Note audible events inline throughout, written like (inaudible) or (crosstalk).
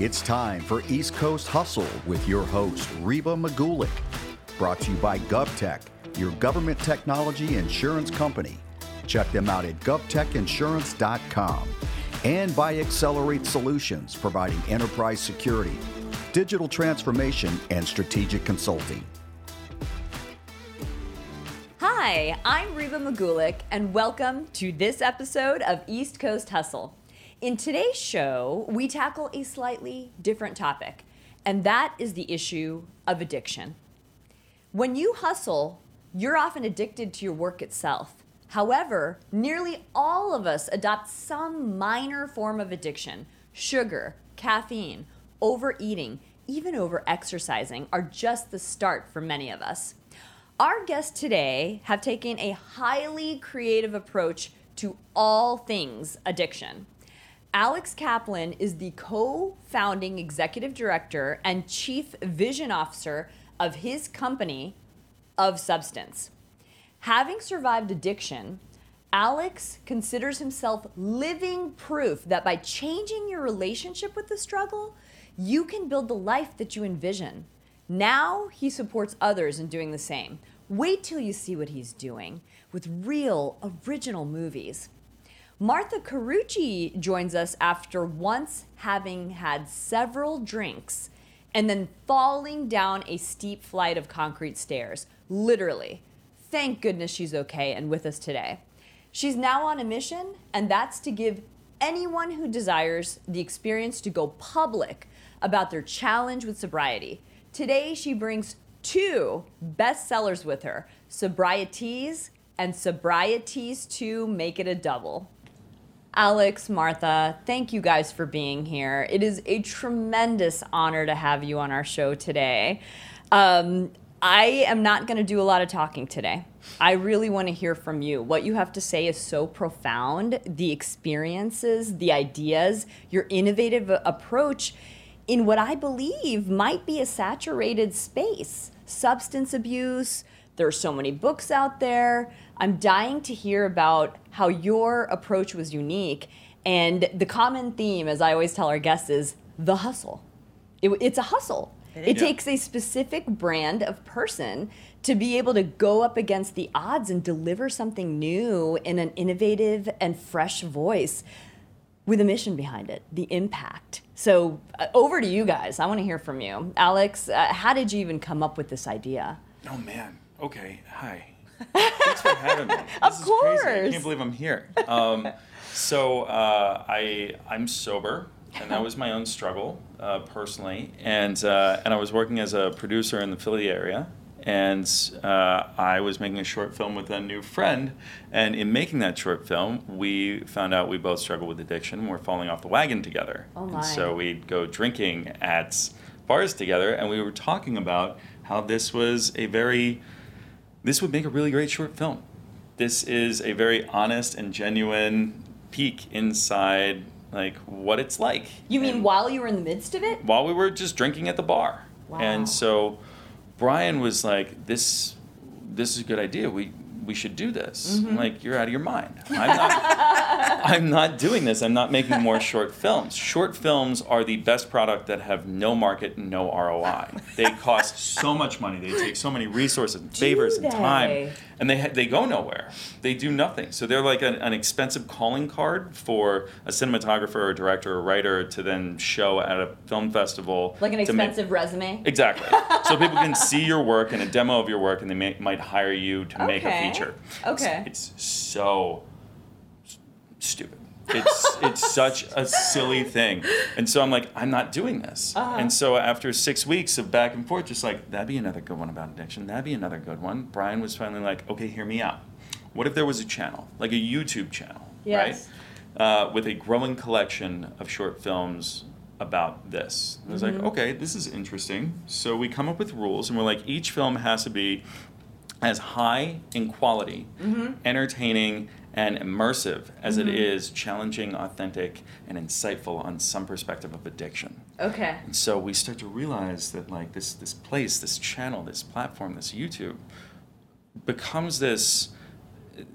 It's time for East Coast Hustle with your host, Reba Magulik. Brought to you by GovTech, your government technology insurance company. Check them out at govtechinsurance.com. And by XCelerate Solutions, providing enterprise security, digital transformation, and strategic consulting. Hi, I'm Reba Magulik, and welcome to this episode of East Coast Hustle. In today's show, we tackle a slightly different topic, and that is the issue of addiction. When you hustle, you're often addicted to your work itself. However, nearly all of us adopt some minor form of addiction. Sugar, caffeine, overeating, even over exercising are just the start for many of us. Our guests today have taken a highly creative approach to all things addiction. Alex Kaplan is the co founding executive director and chief vision officer of his company, Of Substance. Having survived addiction, Alex considers himself living proof that by changing your relationship with the struggle, you can build the life that you envision. Now he supports others in doing the same. Wait till you see what he's doing with real, original movies. Martha Carucci joins us after once having had several drinks and then falling down a steep flight of concrete stairs. Literally. Thank goodness she's okay and with us today. She's now on a mission, and that's to give anyone who desires the experience to go public about their challenge with sobriety. Today, she brings two bestsellers with her Sobrieties and Sobrieties 2 Make It a Double. Alex, Martha, thank you guys for being here. It is a tremendous honor to have you on our show today. Um, I am not going to do a lot of talking today. I really want to hear from you. What you have to say is so profound. The experiences, the ideas, your innovative approach in what I believe might be a saturated space substance abuse. There are so many books out there. I'm dying to hear about how your approach was unique. And the common theme, as I always tell our guests, is the hustle. It, it's a hustle. It, takes a specific brand of person to be able to go up against the odds and deliver something new in an innovative and fresh voice with a mission behind it, the impact. So, uh, over to you guys. I want to hear from you. Alex, uh, how did you even come up with this idea? Oh, man. Okay. Hi. Thanks for having me. (laughs) Of course. I can't believe I'm here. Um, (laughs) so uh, I I'm sober, and that was my own struggle uh, personally. And uh, and I was working as a producer in the Philly area, and uh, I was making a short film with a new friend. And in making that short film, we found out we both struggle with addiction. We're falling off the wagon together. Oh, my. And so we'd go drinking at bars together, and we were talking about how this was a very this would make a really great short film. This is a very honest and genuine peek inside like what it's like. You mean And while you were in the midst of it? while we were just drinking at the bar. Wow. And so Brian was like, This this is a good idea. We we should do this. Mm-hmm. I'm like, you're out of your mind. I'm not (laughs) I'm not doing this. I'm not making more (laughs) short films. Short films are the best product that have no market and no ROI. They (laughs) cost so much money. They take so many resources and favors and time and they ha- they go nowhere. They do nothing. So they're like an, an expensive calling card for a cinematographer or director or writer to then show at a film festival. Like an make- expensive resume? Exactly. so people can see your work and a demo of your work, and they may, might hire you to make a feature. Okay. It's, it's so stupid. It's (laughs) it's such a silly thing, and so I'm like, I'm not doing this. Uh-huh. And so after six weeks of back and forth, just like that'd be another good one about addiction. That'd be another good one. Brian was finally like, okay, hear me out. What if there was a channel, like a YouTube channel, Yes. right, uh, with a growing collection of short films about this? And I was Mm-hmm. like, okay, this is interesting. So we come up with rules, and we're like, each film has to be as high in quality, Mm-hmm. entertaining, and immersive as it mm-hmm. is challenging, authentic, and insightful on some perspective of addiction. Okay. And so we start to realize that like this this place, this channel, this platform, this YouTube becomes this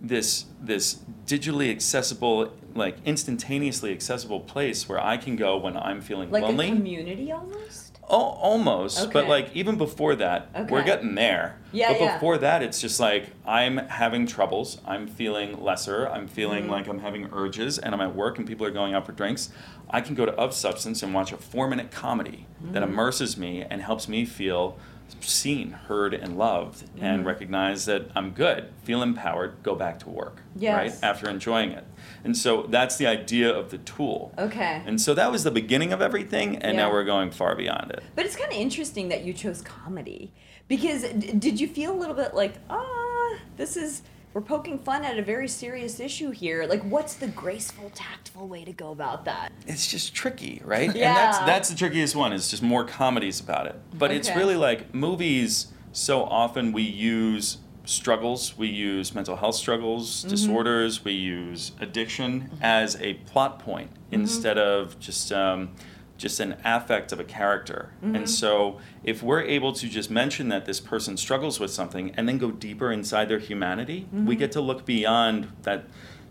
this this digitally accessible, like instantaneously accessible place where I can go when I'm feeling Like lonely. a community almost? Oh, almost. But like even before that, we're getting there. Yeah, But yeah. before that, it's just like I'm having troubles. I'm feeling lesser. I'm feeling Mm-hmm. like I'm having urges, and I'm at work, and people are going out for drinks. I can go to Of Substance and watch a four-minute comedy that Mm-hmm. immerses me and helps me feel seen, heard, and loved, and Mm-hmm. recognize that I'm good, feel empowered, go back to work. Yes. Right after enjoying it. And so that's the idea of the tool. Okay. And so that was the beginning of everything, and Yeah. now we're going far beyond it. But it's kind of interesting that you chose comedy because d- did you feel a little bit like, ah, this is we're poking fun at a very serious issue here. Like, what's the graceful, tactful way to go about that? it's just tricky, right? Yeah. (laughs) And that's that's the trickiest one. Is just more comedies about it. But it's really like movies. So often we use struggles, we use mental health struggles, Mm-hmm. disorders, we use addiction as a plot point Mm-hmm. instead of just um, just an affect of a character. Mm-hmm. And so if we're able to just mention that this person struggles with something and then go deeper inside their humanity, Mm-hmm. we get to look beyond that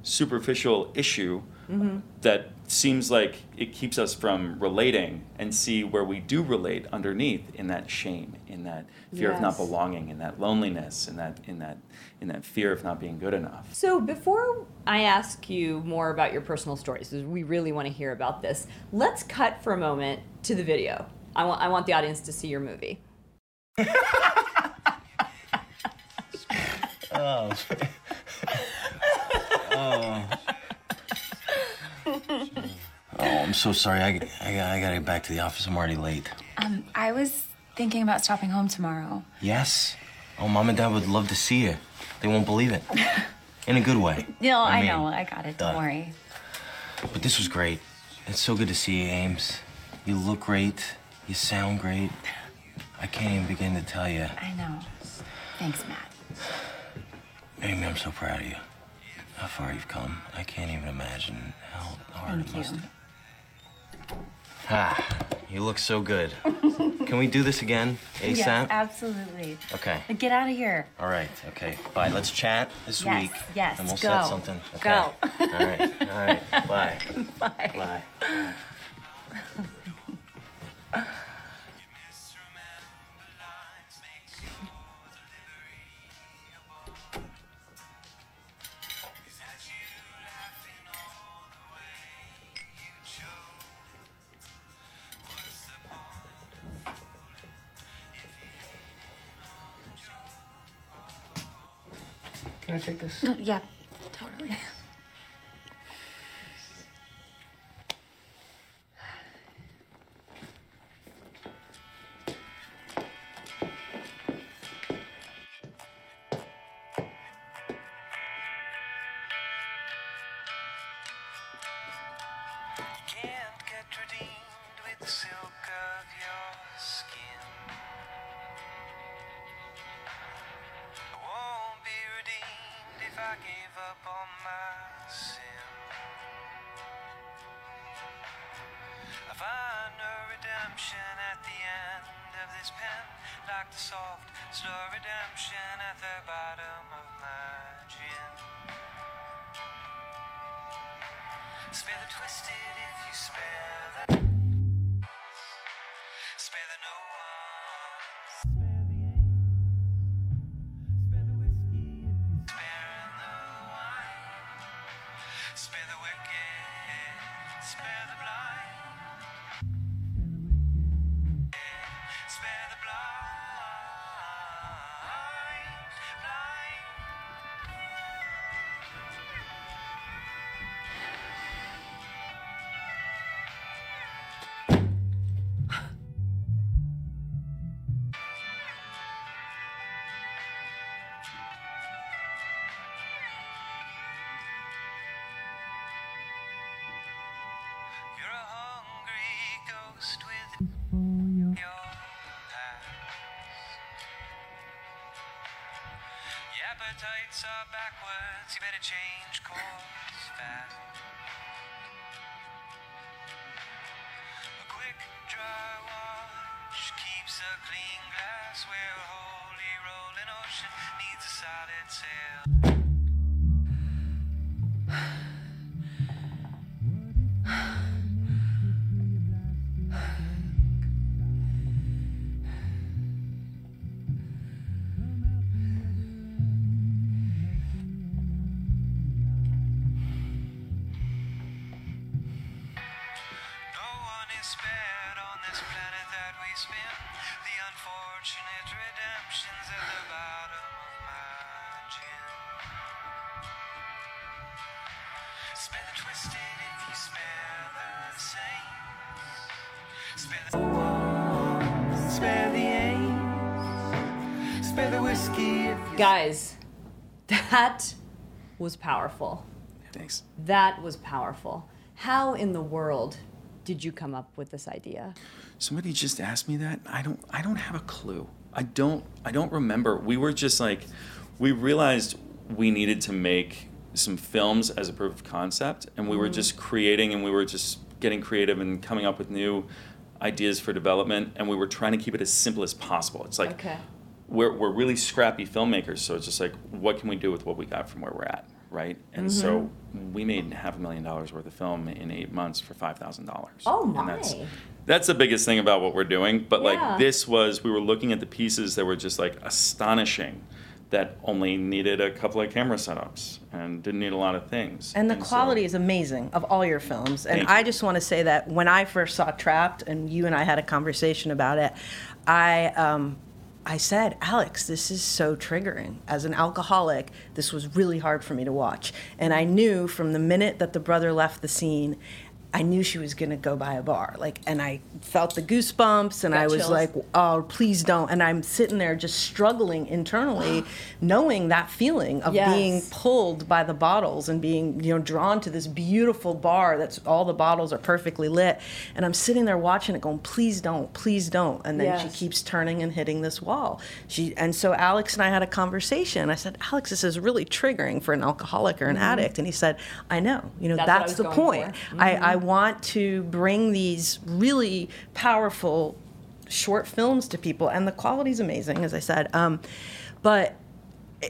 superficial issue Mm-hmm. that seems like it keeps us from relating and see where we do relate underneath in that shame in that fear of not belonging in that loneliness in that in that in that fear of not being good enough So before I ask you more about your personal stories, because we really want to hear about this, let's cut for a moment to the video. I want I want the audience to see your movie. (laughs) Oh, I'm so sorry. I, I, I gotta get back to the office. I'm already late. Um, I was thinking about stopping home tomorrow. Yes? Oh, mom and dad would love to see you. They won't believe it. (laughs) In a good way. No, I, mean, know. I got it. Don't worry. But this was great. It's so good to see you, Ames. You look great. You sound great. I can't even begin to tell you. I know. Thanks, Matt. Amy, I'm so proud of you. How far you've come. I can't even imagine how hard Thank it must you. Ah, you look so good. (laughs) Can we do this again ASAP? Yes, absolutely. Okay. But get out of here. All right. Okay. Bye. Let's chat this Yes, week. yes, And we'll go. set something. Okay. Go. All right. All right. (laughs) Bye. Bye. Bye. This? Yeah, redemption at the end of this pen, like the soft, slow redemption at the bottom of my gin. Spare the twisted if you spare the Appetites are backwards, you better change course fast. A quick dry wash keeps a clean glass where a holy rolling ocean needs a solid sail. That was powerful. Thanks. That was powerful. How in the world did you come up with this idea? Somebody just asked me that. I don't. I don't have a clue. I don't. I don't remember. We were just like, we realized we needed to make some films as a proof of concept, and we were mm. just creating, and we were just getting creative and coming up with new ideas for development, and we were trying to keep it as simple as possible. It's like Okay. We're, we're really scrappy filmmakers, so it's just like, what can we do with what we got from where we're at, right? And so we made half a million dollars worth of film in eight months for five thousand dollars. Oh, And that's, that's the biggest thing about what we're doing. But Yeah. like this was, we were looking at the pieces that were just like astonishing, that only needed a couple of camera setups and didn't need a lot of things. And the so- quality is amazing of all your films. And I just want to say that when I first saw Trapped, and you and I had a conversation about it, I um, I said, Alex, this is so triggering. As an alcoholic, this was really hard for me to watch. And I knew from the minute that the brother left the scene. I knew she was gonna go by a bar, like, and I felt the goosebumps, and Got I was chills. like, "Oh, please don't!" And I'm sitting there just struggling internally, (gasps) knowing that feeling of Yes. being pulled by the bottles and being you know drawn to this beautiful bar that's all the bottles are perfectly lit and i'm sitting there watching it going please don't please don't and then she keeps turning and hitting this wall she and so alex and i had a conversation i said alex this is really triggering for an alcoholic or an addict and he said i know you know Mm-hmm. That's that's, the point. Mm-hmm. I, I want to bring these really powerful short films to people and the quality's amazing as i said um, but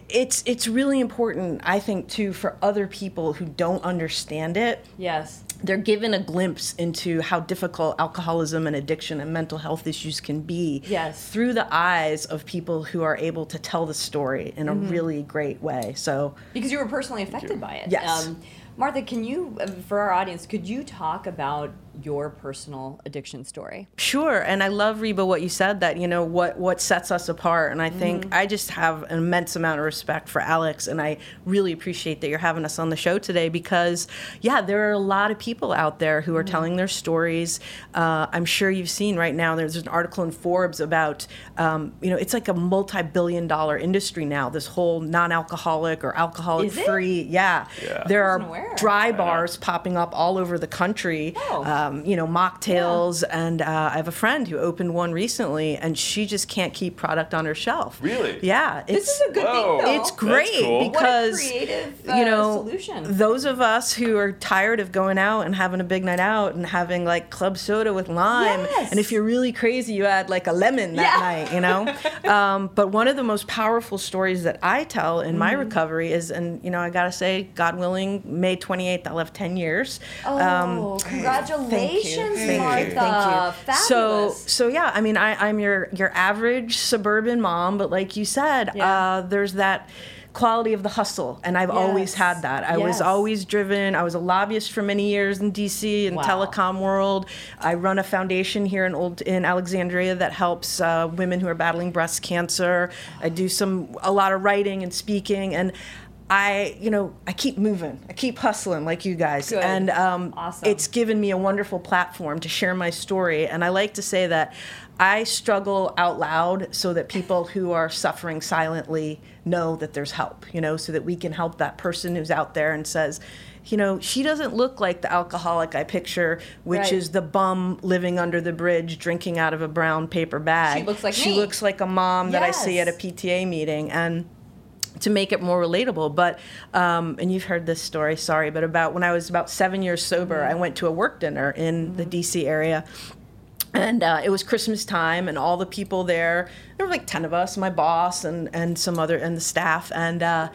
it's it's really important i think too for other people who don't understand it Yes. they're given a glimpse into how difficult alcoholism and addiction and mental health issues can be Yes. through the eyes of people who are able to tell the story in a really great way so Because you were personally affected by it. Yes. Um, Martha, can you, uh, for our audience, could you talk about your personal addiction story? Sure, and I love Reba what you said that you know what what sets us apart, and I think Mm-hmm. I just have an immense amount of respect for Alex, and I really appreciate that you're having us on the show today because yeah, there are a lot of people out there who are Mm-hmm. telling their stories. Uh, I'm sure you've seen right now. There's an article in Forbes about um, you know it's like a multi-billion-dollar industry now. This whole non-alcoholic or Is it? alcoholic-free, yeah. Yeah. There are aware. dry bars popping up all over the country. Oh. Um, you know, mocktails, and uh, I have a friend who opened one recently, and she just can't keep product on her shelf. Really? Yeah, This it's is a good Whoa. thing, though. it's great cool. Because creative, uh, you know solution. those of us who are tired of going out and having a big night out and having like club soda with lime, Yes. and if you're really crazy, you add like a lemon that Yeah. night, you know. (laughs) um, but one of the most powerful stories that I tell in Mm-hmm. my recovery is, and you know, I gotta say, God willing, May 28th, I'll have 10 years. Um, Oh, congratulations, Thank you. Martha. Thank you. So, Fabulous. so yeah, I mean, I, I'm your your average suburban mom, but like you said, Yeah. uh, there's that quality of the hustle, and I've always had that. I was always driven. I was a lobbyist for many years in D.C. and Wow. telecom world. I run a foundation here in old in Alexandria that helps uh, women who are battling breast cancer. I do some a lot of writing and speaking and. I, you know, I keep moving. I keep hustling like you guys, Good. and um, Awesome. it's given me a wonderful platform to share my story. And I like to say that I struggle out loud so that people who are suffering silently know that there's help, you know, so that we can help that person who's out there and says, you know, she doesn't look like the alcoholic I picture, which Right. is the bum living under the bridge, drinking out of a brown paper bag. She looks like she me. looks like a mom that I see at a PTA meeting. And to make it more relatable. But um, and you've heard this story, sorry, but about when I was about seven years sober, I went to a work dinner in the D.C. area. And uh, it was Christmas time, and all the people there. There were like ten of us, my boss, and and some other and the staff. And uh,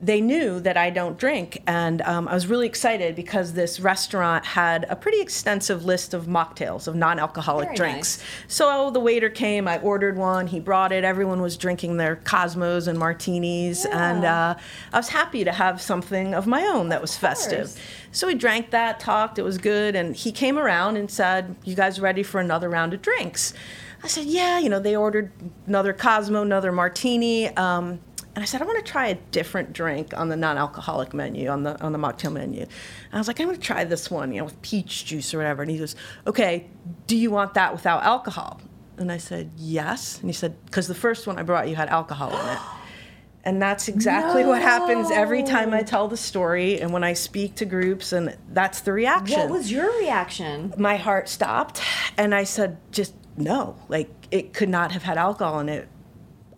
they knew that I don't drink. And um, I was really excited because this restaurant had a pretty extensive list of mocktails, of non alcoholic Very drinks. nice. So the waiter came, I ordered one, he brought it. Everyone was drinking their Cosmos and martinis. And uh, I was happy to have something of my own that was festive. So we drank that, talked, it was good. And he came around and said, You guys ready for another round of drinks? I said, Yeah, you know, they ordered another Cosmo, another martini. Um, and I said, I want to try a different drink on the non-alcoholic menu, on the on the mocktail menu. And I was like, I'm going to try this one, you know, with peach juice or whatever. And he goes, Okay, do you want that without alcohol? And I said, Yes. And he said, Because the first one I brought you had alcohol in it. (gasps) And that's exactly what happens every time I tell the story and when I speak to groups, and that's the reaction What was your reaction? my heart stopped and I said, just no. Like, it could not have had alcohol in it.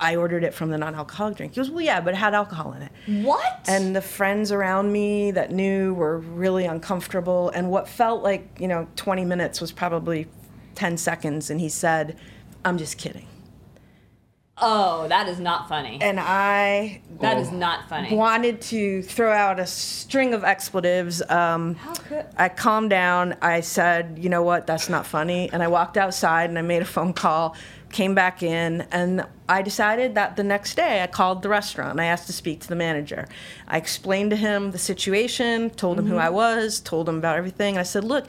I ordered it from the non alcoholic drink. He goes, well, yeah, but it had alcohol in it. What? And the friends around me that knew were really uncomfortable. And what felt like, you know, 20 minutes was probably 10 seconds. And he said, I'm just kidding. oh, that is not funny. And I That is not funny. wanted to throw out a string of expletives. Um, How could- I calmed down. I said, you know what, that's not funny. And I walked outside and I made a phone call, came back in, and I decided that the next day I called the restaurant. I asked to speak to the manager. I explained to him the situation, told him who mm-hmm. I was, told him about everything. And I said, look,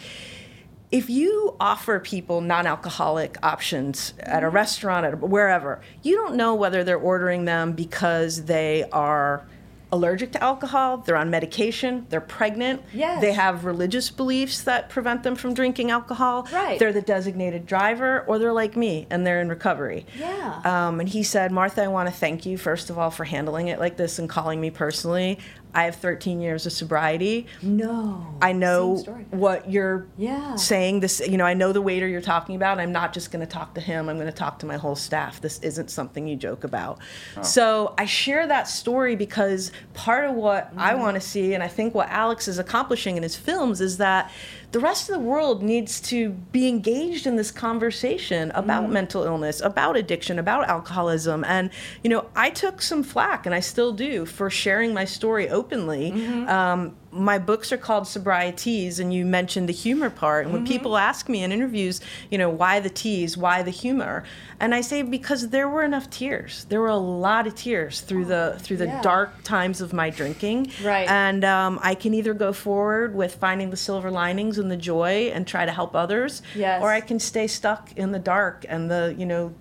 if you offer people non-alcoholic options at a mm-hmm. restaurant at a, wherever you don't know whether they're ordering them because they are allergic to alcohol they're on medication they're pregnant Yes. they have religious beliefs that prevent them from drinking alcohol Right. they're the designated driver or they're like me and they're in recovery Yeah. um, and he said martha i want to thank you first of all for handling it like this and calling me personally i have 13 years of sobriety no. I know what you're Yeah. saying. This, you know, I know the waiter you're talking about. I'm not just going to talk to him. I'm going to talk to my whole staff. This isn't something you joke about. So I share that story because part of what I Mm-hmm. want to see, and I think what Alex is accomplishing in his films, is that the rest of the world needs to be engaged in this conversation about Mm-hmm. mental illness, about addiction, about alcoholism. And, you know, I took some flack, and I still do, for sharing my story openly. Mm-hmm. Um, my books are called Sobrieties, and you mentioned the humor part. And when Mm-hmm. people ask me in interviews, you know, why the tease, why the humor, and I say because there were enough tears. There were a lot of tears through the through the Yeah. dark times of my drinking. Right. And um, I can either go forward with finding the silver linings and the joy and try to help others, Yes. or I can stay stuck in the dark and the you know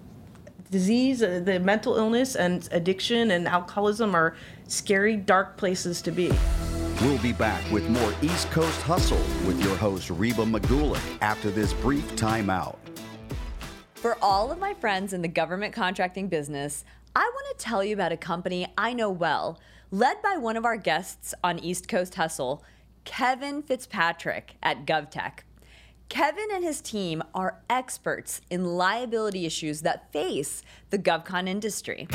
disease, uh, the mental illness and addiction and alcoholism are scary, dark places to be. We'll be back with more East Coast Hustle with your host, Reba Magulik, after this brief timeout. For all of my friends in the government contracting business, I want to tell you about a company I know well, led by one of our guests on East Coast Hustle, Kevin Fitzpatrick at GovTech. Kevin and his team are experts in liability issues that face the GovCon industry.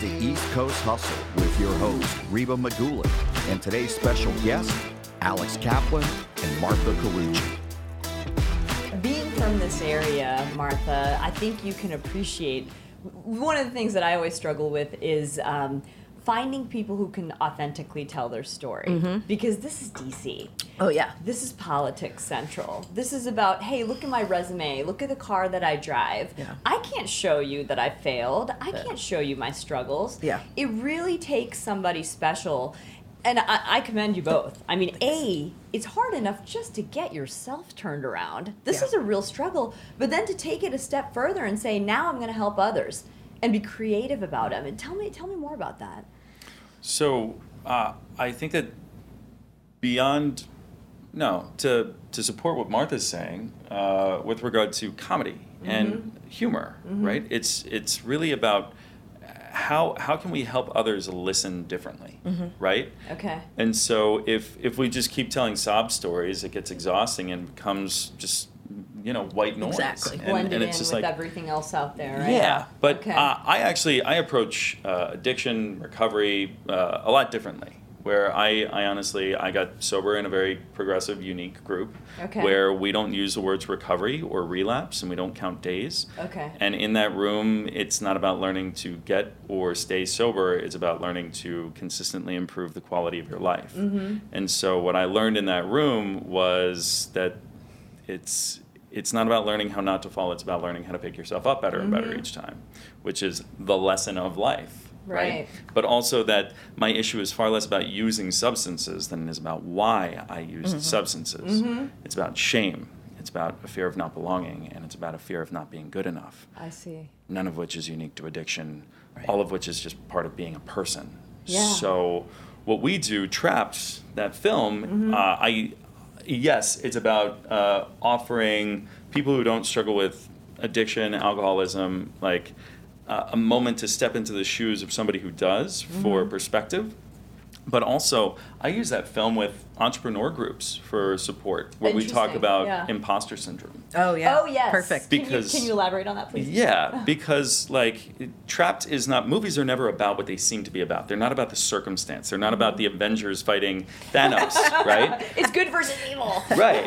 To East Coast Hustle with your host, Reba Magulik, and today's special guest, Alex Kaplan and Martha Carucci. Being from this area, Martha, I think you can appreciate. One of the things that I always struggle with is um, finding people who can authentically tell their story. Mm-hmm. Because this is DC. Oh yeah. This is politics central. This is about, hey, look at my resume. Look at the car that I drive. Yeah. I can't show you that I failed. I can't show you my struggles. Yeah. It really takes somebody special. And I, I commend you both. I mean, A, it's hard enough just to get yourself turned around. This Yeah. is a real struggle. But then to take it a step further and say, now I'm going to help others and be creative about them. And tell me, tell me more about that. So uh, I think that beyond no to to support what Martha's saying uh, with regard to comedy and humor, right? It's it's really about how how can we help others listen differently, right? Okay. And so if if we just keep telling sob stories, it gets exhausting and becomes just you know white noise. Exactly. And, Blended and in it's just with like everything else out there, right? yeah, but Okay. uh, I actually I approach uh, addiction recovery uh, a lot differently. Where I, I honestly I got sober in a very progressive, unique group, Okay. where we don't use the words recovery or relapse, and we don't count days. Okay. And in that room, it's not about learning to get or stay sober. It's about learning to consistently improve the quality of your life. Mm-hmm. And so what I learned in that room was that it's it's not about learning how not to fall it's about learning how to pick yourself up better and better each time which is the lesson of life right? Right. but also that my issue is far less about using substances than it is about why i use substances it's about shame it's about a fear of not belonging and it's about a fear of not being good enough I see. none of which is unique to addiction, all of which is just part of being a person. Yeah. So, what we do, Trapped, that film, Mm-hmm. uh, I, yes, it's about uh, offering people who don't struggle with addiction, alcoholism, like uh, a moment to step into the shoes of somebody who does for Mm-hmm. perspective. But also, I use that film with entrepreneur groups for support, where we talk about yeah. imposter syndrome. Oh yeah. Oh yes. Perfect. Can you- Because- can you, elaborate on that, please? Yeah, (laughs) because like Trapped is not movies are never about what they seem to be about. They're not about the circumstance. They're not about the Avengers fighting Thanos, (laughs) right? It's good versus evil. (laughs) Right.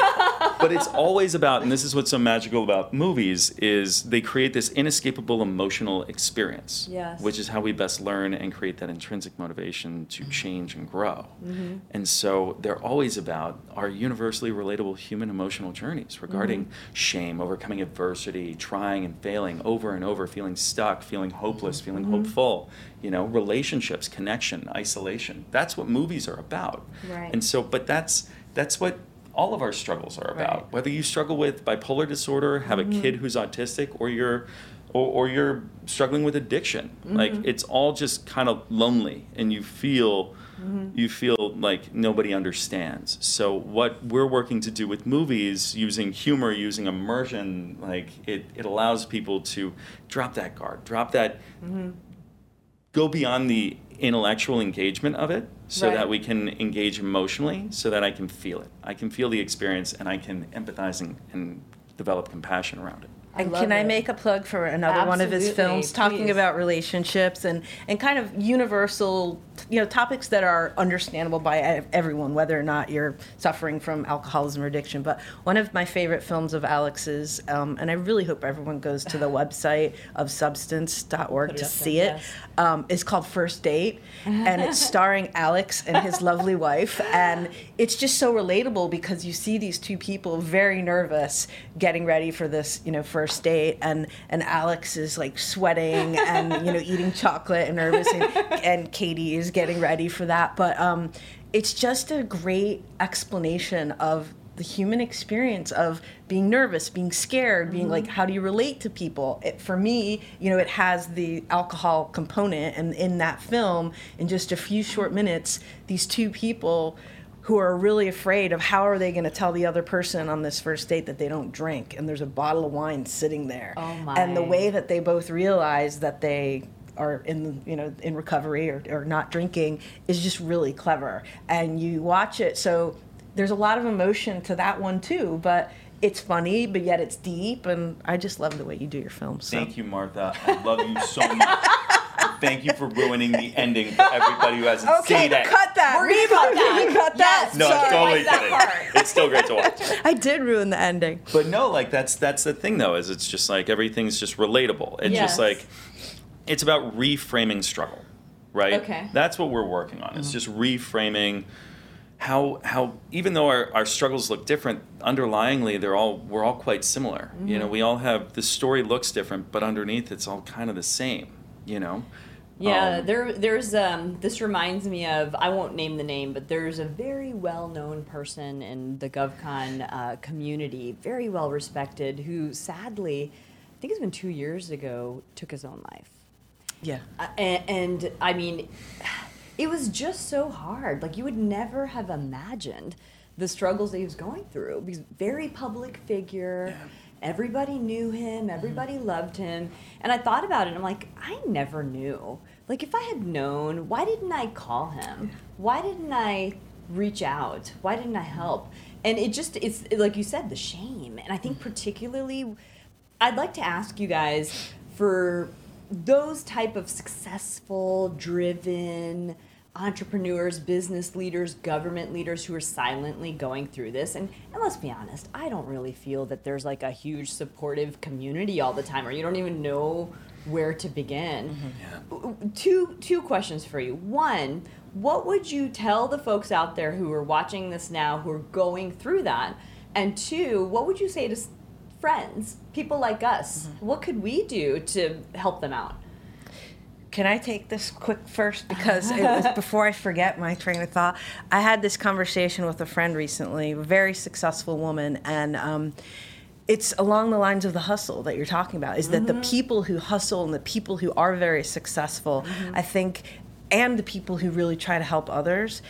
But it's always about and this is what's so magical about movies is they create this inescapable emotional experience. Yes. Which is how we best learn and create that intrinsic motivation to change and grow. Mm-hmm. And so they're always about our universally relatable human emotional journeys regarding Mm-hmm. shame, overcoming adversity, trying and failing over and over, feeling stuck, feeling hopeless, feeling Mm-hmm. hopeful, you know, relationships, connection, isolation. That's what movies are about. Right. And so but that's that's what all of our struggles are about. Right. Whether you struggle with bipolar disorder, have a kid who's autistic, or you're or, or you're struggling with addiction. Mm-hmm. Like it's all just kind of lonely and you feel mm-hmm. you feel like nobody understands. So what we're working to do with movies using humor, using immersion, like it, it allows people to drop that guard, drop that mm-hmm. go beyond the intellectual engagement of it so Right. that we can engage emotionally so that I can feel it. I can feel the experience and I can empathize and, and develop compassion around it. I And can I make a plug for another one of his films talking please. about relationships and, and kind of universal, you know, topics that are understandable by everyone, whether or not you're suffering from alcoholism or addiction. But one of my favorite films of Alex's, um, and I really hope everyone goes to the (laughs) website of substance.org to see there, it, yes. um, is called First Date, and it's (laughs) starring Alex and his lovely wife, and it's just so relatable because you see these two people very nervous getting ready for this, you know, first date, and and Alex is like sweating and you know eating chocolate and nervous, and, (laughs) and Katie is getting ready for that, but um, it's just a great explanation of the human experience of being nervous, being scared, being like, how do you relate to people? It, for me, you know, it has the alcohol component, and in that film, in just a few short minutes, these two people who are really afraid of how are they going to tell the other person on this first date that they don't drink, and there's a bottle of wine sitting there, Oh and the way that they both realize that they are in you know in recovery or, or not drinking is just really clever and you watch it so there's a lot of emotion to that one too but it's funny but yet it's deep and i just love the way you do your films so. Thank you, Martha. I love you so much. Thank you for ruining the ending for everybody who hasn't okay seen it. cut that We're gonna cut that. You cut that Yes. No, Sorry. totally that kidding. It's still great to watch. (laughs) i did ruin the ending But no, like that's that's the thing though, is it's just like everything's just relatable. It's Yes. just like it's about reframing struggle, right? Okay. That's what we're working on. It's just reframing how how even though our, our struggles look different, underlyingly they're all we're all quite similar. You know, we all have the story looks different, but underneath it's all kind of the same, you know? Yeah, Um, there, there's. Um, this reminds me of. I won't name the name, but there's a very well-known person in the GovCon uh, community, very well respected, who sadly, I think it's been two years ago, took his own life. Yeah Uh, and, and I mean, it was just so hard. Like you would never have imagined the struggles that he was going through. Because very public figure, everybody knew him, everybody loved him, and I thought about it. and I'm like, I never knew. Like if I had known, why didn't I call him? Why didn't I reach out? Why didn't I help? and it just it's like you said the shame and i think particularly i'd like to ask you guys for those type of successful driven entrepreneurs business leaders government leaders who are silently going through this and, and let's be honest i don't really feel that there's like a huge supportive community all the time or you don't even know where to begin mm-hmm. two two questions for you. One, what would you tell the folks out there who are watching this now who are going through that? And two, what would you say to s- friends, people like us? Mm-hmm. What could we do to help them out? Can I take this quick first because it was (laughs) before I forget my train of thought? I had this conversation with a friend recently, a very successful woman, and um, it's along the lines of the hustle that you're talking about. Is that the mm-hmm. people who hustle and the people who are very successful, mm-hmm. I think, and the people who really try to help others.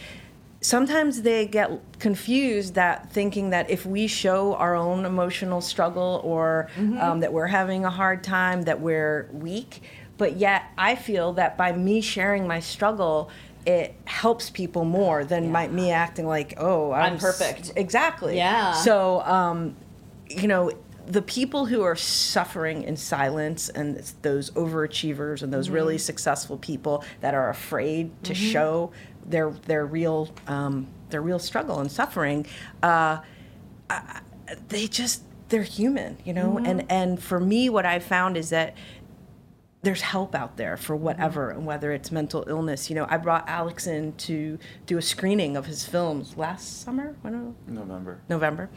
Sometimes they get confused that thinking that if we show our own emotional struggle or um, that we're having a hard time, that we're weak but yet I feel that by me sharing my struggle, it helps people more than my, me acting like, oh, I'm, I'm perfect. s- Exactly. Yeah. So, um, you know, the people who are suffering in silence and it's those overachievers and those Mm-hmm. really successful people that are afraid to show their their real um, their real struggle and suffering, uh, I- they just they're human, you know. Mm-hmm. And and for me, what I've found is that there's help out there for whatever and whether it's mental illness you know i brought alex in to do a screening of his films last summer when November. november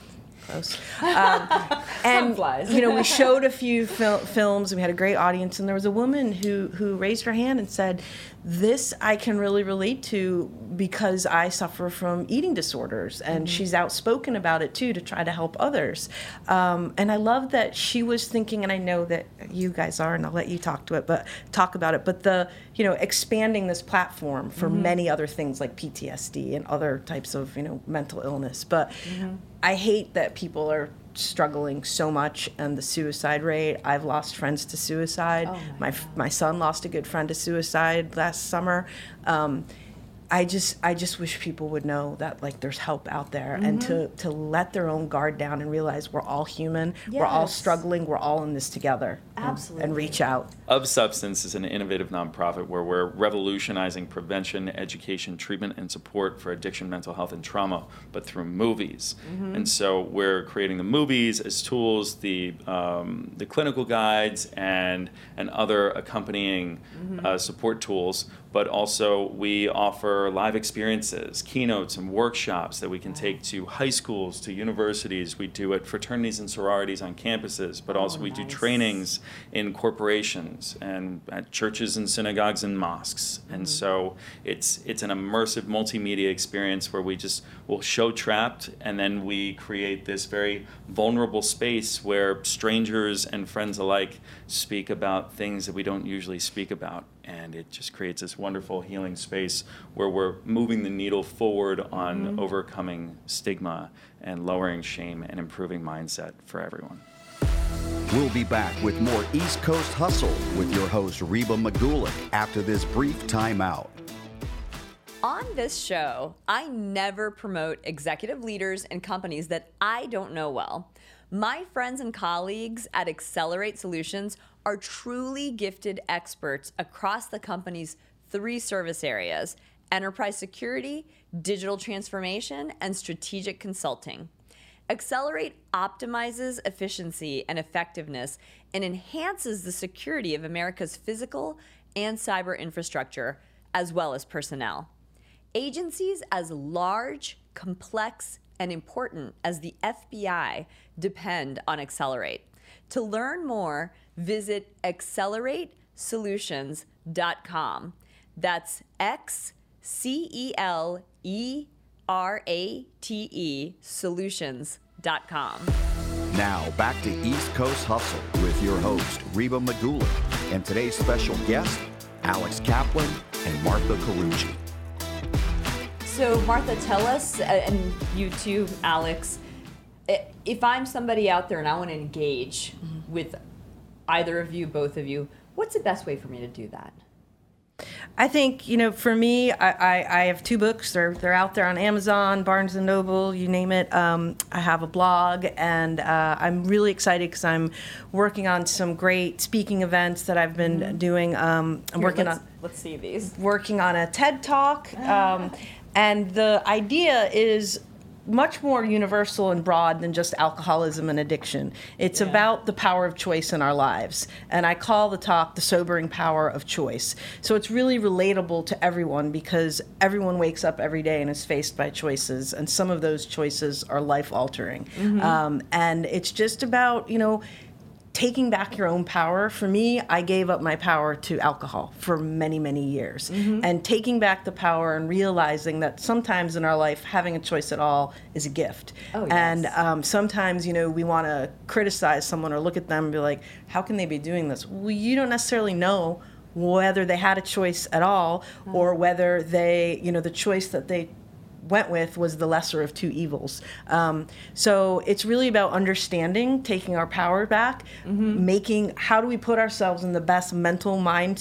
close um, (laughs) and flies. you know we (laughs) showed a few fil- films we had a great audience and there was a woman who who raised her hand and said this i can really relate to because i suffer from eating disorders and mm-hmm. she's outspoken about it too to try to help others. Um, and i love that she was thinking and i know that you guys are and i'll let you talk to it but talk about it but the you know expanding this platform for mm-hmm. many other things like ptsd and other types of you know mental illness. But mm-hmm. i hate that people are struggling so much and the suicide rate. I've lost friends to suicide. My, my son lost a good friend to suicide last summer. Um, I just I just wish people would know that like there's help out there and to to let their own guard down and realize we're all human, we're all struggling, we're all in this together. and- Absolutely. And reach out. Of Substance is an innovative nonprofit where we're revolutionizing prevention, education, treatment, and support for addiction, mental health, and trauma, but through movies. And so we're creating the movies as tools, the um, the clinical guides, and and other accompanying uh, support tools. But also we offer live experiences, keynotes, and workshops that we can take to high schools, to universities. We do it fraternities and sororities on campuses, but also we do oh, trainings in corporations and at churches and synagogues and mosques. And mm-hmm. so it's it's an immersive multimedia experience where we just will show trapped and then we create this very vulnerable space where strangers and friends alike speak about things that we don't usually speak about. And it just creates this wonderful healing space where we're moving the needle forward on mm-hmm. overcoming stigma and lowering shame and improving mindset for everyone. We'll be back with more East Coast Hustle with your host, Reba Magulik, after this brief timeout. On this show, I never promote executive leaders and companies that I don't know well. My friends and colleagues at XCelerate Solutions are truly gifted experts across the company's three service areas enterprise security, digital transformation, and strategic consulting. XCelerate optimizes efficiency and effectiveness and enhances the security of America's physical and cyber infrastructure, as well as personnel. Agencies as large, complex, and important as the FBI depend on XCelerate. To learn more, visit xceleratesolutions.com. That's X C E L E R A T E solutions.com. Now, back to East Coast Hustle with your host, Reba Magulik, and today's special guest, Alex Kaplan and Martha Carucci. So, Martha, tell us, uh, and you too, Alex, if I'm somebody out there and I want to engage with either of you, both of you, what's the best way for me to do that? I think you know, for me, I, I, I have two books. They're they're out there on Amazon, Barnes and Noble, you name it. Um, I have a blog, and uh, I'm really excited because I'm working on some great speaking events that I've been doing. Um, I'm Here, working let's, on Let's see these. working on a TED talk, um, and the idea is much more universal and broad than just alcoholism and addiction. It's about the power of choice in our lives, and I call the talk "The Sobering Power of Choice." So it's really relatable to everyone because everyone wakes up every day and is faced by choices, and some of those choices are life altering. Um, and it's just about you know taking back your own power. For me, I gave up my power to alcohol for many, many years. Mm-hmm. And taking back the power and realizing that sometimes in our life, having a choice at all is a gift. Oh, And yes. um, sometimes, you know, we want to criticize someone or look at them and be like, how can they be doing this? Well, you don't necessarily know whether they had a choice at all Uh-huh. or whether they, you know, the choice that they went with was the lesser of two evils. Um, so it's really about understanding, taking our power back, making how do we put ourselves in the best mental mind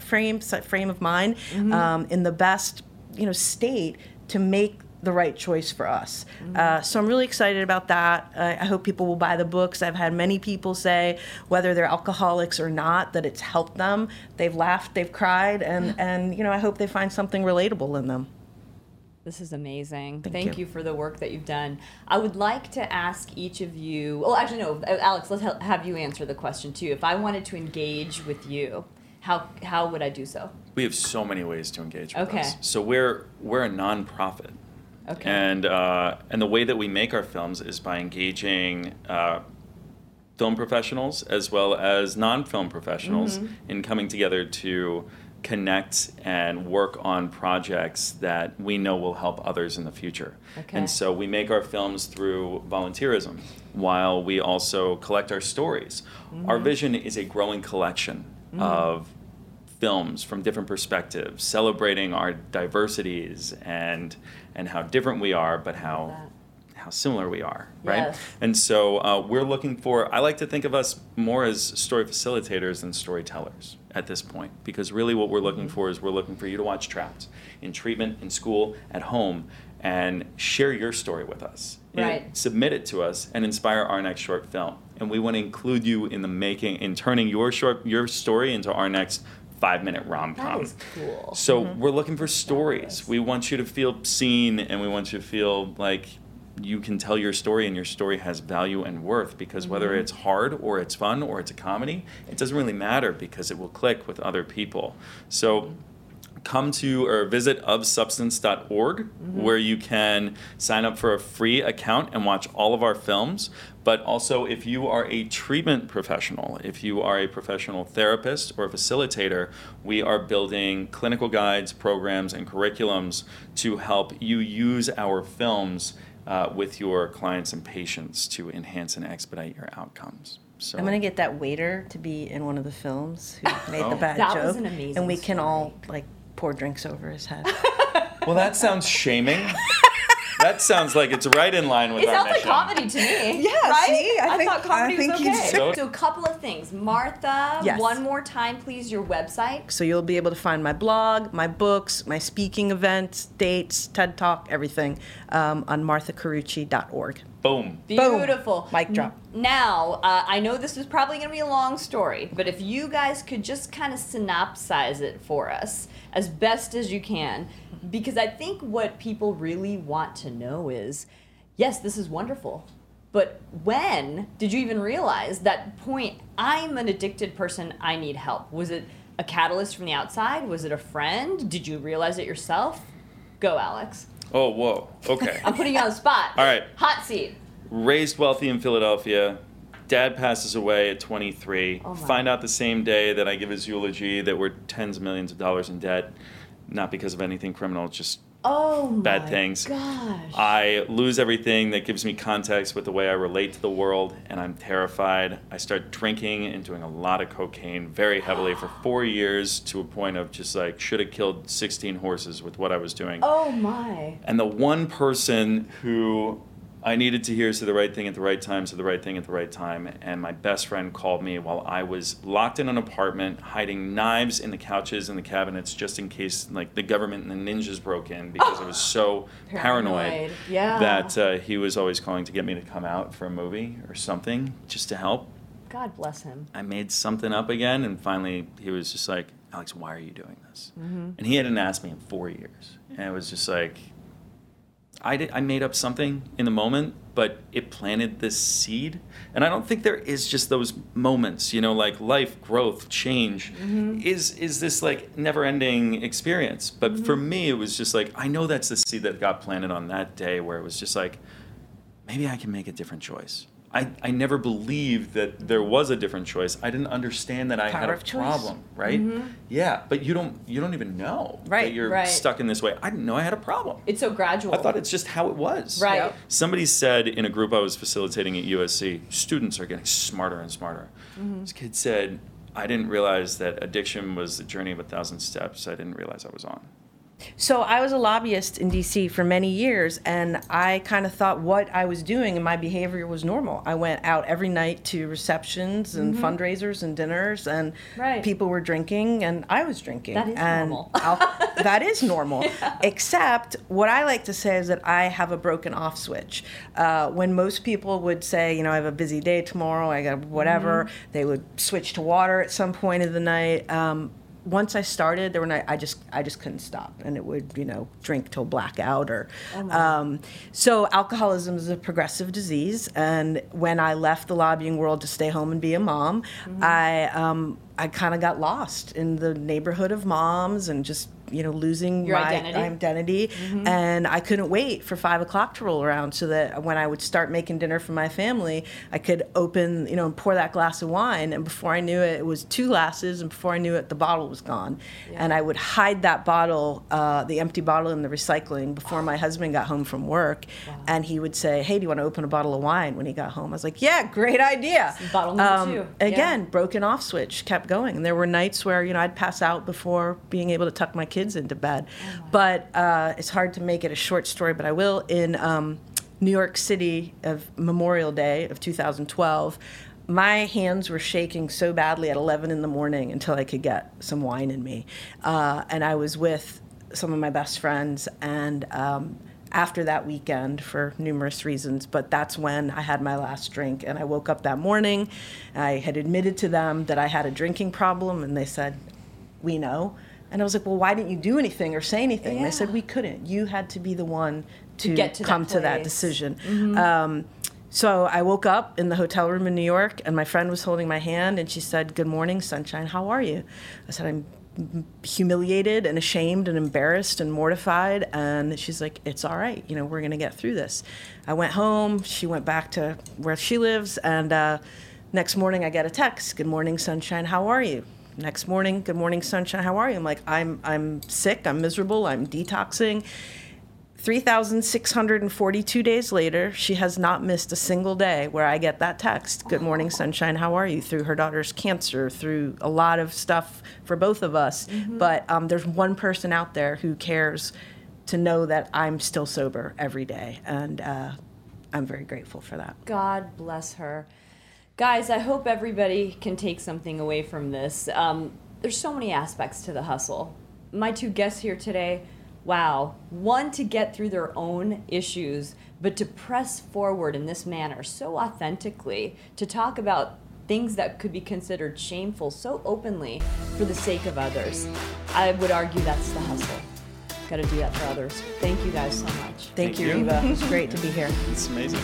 frame frame of mind, um, in the best you know state to make the right choice for us. Uh, so I'm really excited about that. I I hope people will buy the books. I've had many people say, whether they're alcoholics or not, that it's helped them. They've laughed, they've cried, and and you know I hope they find something relatable in them. This is amazing. Thank, Thank you. you. for the work that you've done. I would like to ask each of you. Well, actually, no, uh, Alex. Let's have you answer the question too. If I wanted to engage with you, how how would I do so? We have so many ways to engage with Okay. us. So we're we're a nonprofit. Okay. And uh, and the way that we make our films is by engaging uh, film professionals as well as non-film professionals Mm-hmm. in coming together to connect and work on projects that we know will help others in the future. Okay. And so we make our films through volunteerism while we also collect our stories. Our Mm-hmm. vision is a growing collection of films from different perspectives, celebrating our diversities and and how different we are, but how how similar we are, right? Yes. And so uh, we're looking for. I like to think of us more as story facilitators than storytellers at this point, because really what we're looking Mm-hmm. for is we're looking for you to watch Trapped in treatment, in school, at home, and share your story with us. Right. submit it to us and inspire our next short film. And we want to include you in the making, in turning your short your story into our next five minute rom com. Cool. So we're looking for stories. We want you to feel seen and we want you to feel like you can tell your story and your story has value and worth because whether mm-hmm. it's hard or it's fun or it's a comedy, it doesn't really matter because it will click with other people. So come to or visit ofsubstance.org mm-hmm. where you can sign up for a free account and watch all of our films. But also if you are a treatment professional if you are a professional therapist or facilitator we are building clinical guides programs and curriculums to help you use our films uh, with your clients and patients to enhance and expedite your outcomes so I'm gonna get that waiter to be in one of the films who (laughs) made Oh. the bad That joke, was an amazing and we can all like pour drinks over his head. well that sounds shaming (laughs) that sounds like it's right in line with that. It our sounds like mission. comedy to me. Yeah, right? see? I think- thought comedy I think was okay. did. So a couple of things, Martha. Yes. One more time, please. Your website. so you'll be able to find my blog, my books, my speaking events, dates, TED Talk, everything um, on marthacarucci.org. boom Beautiful. Mic drop. Now, uh, I know this is probably going to be a long story, but if you guys could just kind of synopsize it for us as best as you can, because I think what people really want to know is yes, this is wonderful, but when did you even realize that point, I'm an addicted person, I need help? Was it a catalyst from the outside? Was it a friend? Did you realize it yourself? Go, Alex. oh whoa okay (laughs) I'm putting you on the spot. All right. Hot seat. raised wealthy in Philadelphia. Dad passes away at 23. Oh. Find out the same day that I give his eulogy that we're tens of millions of dollars in debt, not because of anything criminal, just Oh my bad things. gosh. I lose everything that gives me context with the way I relate to the world, and I'm terrified. I start drinking and doing a lot of cocaine very heavily for (gasps) four years to a point of just like, should have killed 16 horses with what I was doing. oh my. And the one person who I needed to hear "Say the right thing at the right time," "Say the right thing at the right time," and my best friend called me while I was locked in an apartment, hiding knives in the couches and the cabinets just in case like the government and the ninjas broke in because I was so paranoid, Paranoid, yeah. that uh, he was always calling to get me to come out for a movie or something just to help. God bless him. I made something up again, and finally he was just like, "Alex, why are you doing this?" Mm-hmm. And he hadn't asked me in four years, and it was just like, I did, I made up something in the moment, but it planted this seed, and I don't think there is just those moments, you know, like life, growth, change, Mm-hmm. is is this like never-ending experience. But for Mm-hmm. me, it was just like I know that's the seed that got planted on that day, where it was just like maybe I can make a different choice. I, I never believed that there was a different choice. I didn't understand that I had a of choice. problem, right? Yeah, but you don't you don't even know that Right, you're right. stuck in this way. I didn't know I had a problem. It's so gradual. I thought it's just how it was. Right. Yep. Somebody said in a group I was facilitating at USC, students are getting smarter and smarter. Mm-hmm. This kid said, I didn't realize that addiction was the journey of a thousand steps. I didn't realize I was on. So I was a lobbyist in DC for many years, and I kind of thought what I was doing and my behavior was normal. I went out every night to receptions and fundraisers and dinners, and Mm-hmm. Right. people were drinking, and I was drinking. That is and normal. that is (laughs) normal. Except what I like to say is that I have a broken off switch. Uh, when most people would say, you know, I have a busy day tomorrow, I got whatever, Mm-hmm. they would switch to water at some point of the night. Um, once I started, there were night I just I just couldn't stop, and it would you know drink till blackout or. um, so alcoholism is a progressive disease, and when I left the lobbying world to stay home and be a mom, I um, I kind of got lost in the neighborhood of moms and just you know losing Your my identity. identity, and I couldn't wait for five o'clock to roll around so that when I would start making dinner for my family, I could open you know and pour that glass of wine, and before I knew it, it was two glasses, and before I knew it, the bottle was gone, and I would hide that bottle, uh, the empty bottle, in the recycling before my husband got home from work, and he would say, "Hey, do you want to open a bottle of wine?" When he got home, I was like, "Yeah, great idea." Um, Bottle number two. Yeah. Again, broken off switch kept going and there were nights where you know i'd pass out before being able to tuck my kids into bed but uh, it's hard to make it a short story but i will in um, new york city of memorial day of 2012 my hands were shaking so badly at 11 in the morning until i could get some wine in me uh, and i was with some of my best friends and um, after that weekend for numerous reasons, but that's when I had my last drink. And I woke up that morning. I had admitted to them that I had a drinking problem, and they said, We know. And I was like, Well, why didn't you do anything or say anything? And they said, We couldn't. You had to be the one to, get to that come to that decision. Um, so I woke up in the hotel room in New York, and my friend was holding my hand, and she said, Good morning, sunshine. How are you? I said, I'm humiliated and ashamed and embarrassed and mortified. And she's like, It's all right. You know, we're going to get through this. I went home. She went back to where she lives. And uh, next morning, I get a text Good morning, sunshine. How are you? Next morning, good morning, sunshine. How are you? I'm like, I'm, I'm sick. I'm miserable. I'm detoxing. 3,642 days later, she has not missed a single day where I get that text Good morning, sunshine. How are you? Through her daughter's cancer, through a lot of stuff for both of us. But um, there's one person out there who cares to know that I'm still sober every day. And uh, I'm very grateful for that. God bless her. Guys, I hope everybody can take something away from this. Um, there's so many aspects to the hustle. My two guests here today, wow. One, to get through their own issues, but to press forward in this manner so authentically, to talk about things that could be considered shameful so openly for the sake of others. I would argue that's the hustle. Got to do that for others. Thank you guys so much. Thank, Thank you, you. Eva. It was great to be here. It's amazing.